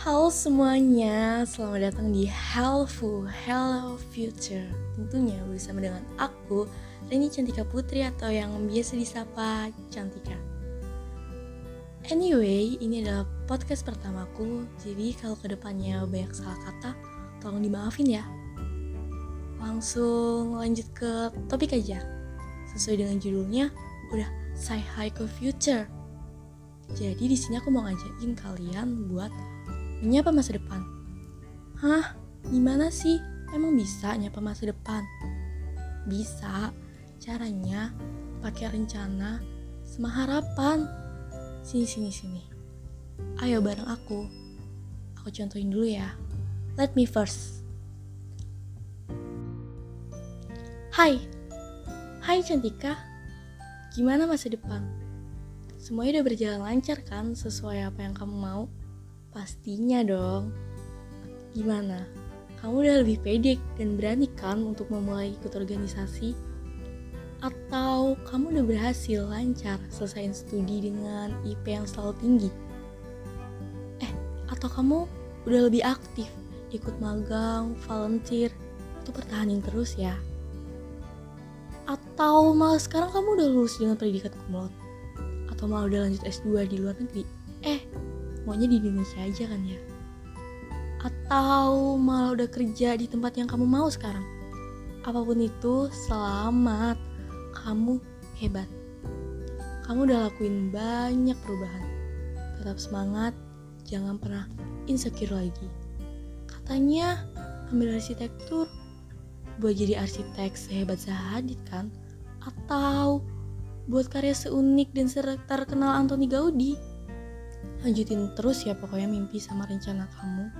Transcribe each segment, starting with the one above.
Halo semuanya, selamat datang di Helpful Hello Future. Tentunya bersama dengan aku, Reni Cantika Putri atau yang biasa disapa Cantika. Anyway, ini adalah podcast pertamaku Jadi kalau ke depannya banyak salah kata, tolong dimaafin ya. Langsung lanjut ke topik aja. Sesuai dengan judulnya, udah say hi ke future. Jadi di sini aku mau ngajakin kalian buat menyapa masa depan. Hah? Gimana sih? Emang bisa nyapa masa depan? Bisa. Caranya pakai rencana sama harapan. Sini sini sini. Ayo bareng aku. Aku contohin dulu ya. Let me first. Hai. Hai Cantika. Gimana masa depan? Semuanya udah berjalan lancar kan sesuai apa yang kamu mau? Pastinya dong. Gimana? Kamu udah lebih pede dan berani kan untuk memulai ikut organisasi? Atau kamu udah berhasil lancar selesaiin studi dengan IP yang selalu tinggi? Eh, atau kamu udah lebih aktif ikut magang, volunteer, itu pertahanin terus ya? Atau malah sekarang kamu udah lulus dengan predikat kumlot? atau malah udah lanjut S2 di luar negeri eh maunya di Indonesia aja kan ya? Atau malah udah kerja di tempat yang kamu mau sekarang? Apa pun itu selamat. Kamu hebat. Kamu udah lakuin banyak perubahan. Tetap semangat jangan pernah insecure lagi. Katanya ambil arsitektur buat jadi arsitek sehebat Zahadid kan? Atau buat karya seunik dan terkenal Anthony Gaudi. Lanjutin terus ya pokoknya mimpi sama rencana kamu.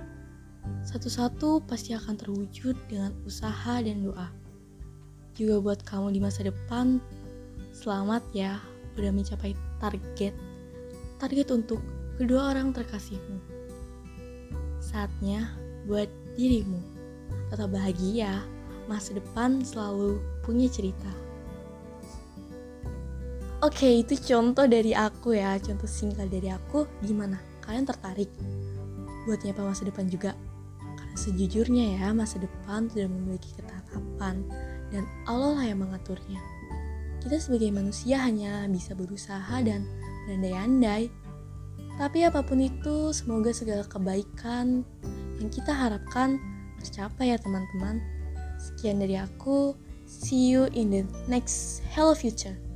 Satu-satu pasti akan terwujud dengan usaha dan doa. Juga buat kamu di masa depan, selamat ya udah mencapai target. Target untuk kedua orang terkasihmu. Saatnya buat dirimu. Tetap bahagia, masa depan selalu punya cerita. Oke, okay, itu contoh dari aku ya, contoh singkat dari aku. Gimana? Kalian tertarik buat nyapa masa depan juga? Karena sejujurnya ya, masa depan tidak memiliki ketetapan dan Allah lah yang mengaturnya. Kita sebagai manusia hanya bisa berusaha dan berandai-andai. Tapi apa pun itu, semoga segala kebaikan yang kita harapkan tercapai ya teman-teman. Sekian dari aku. See you in the next Hello Future.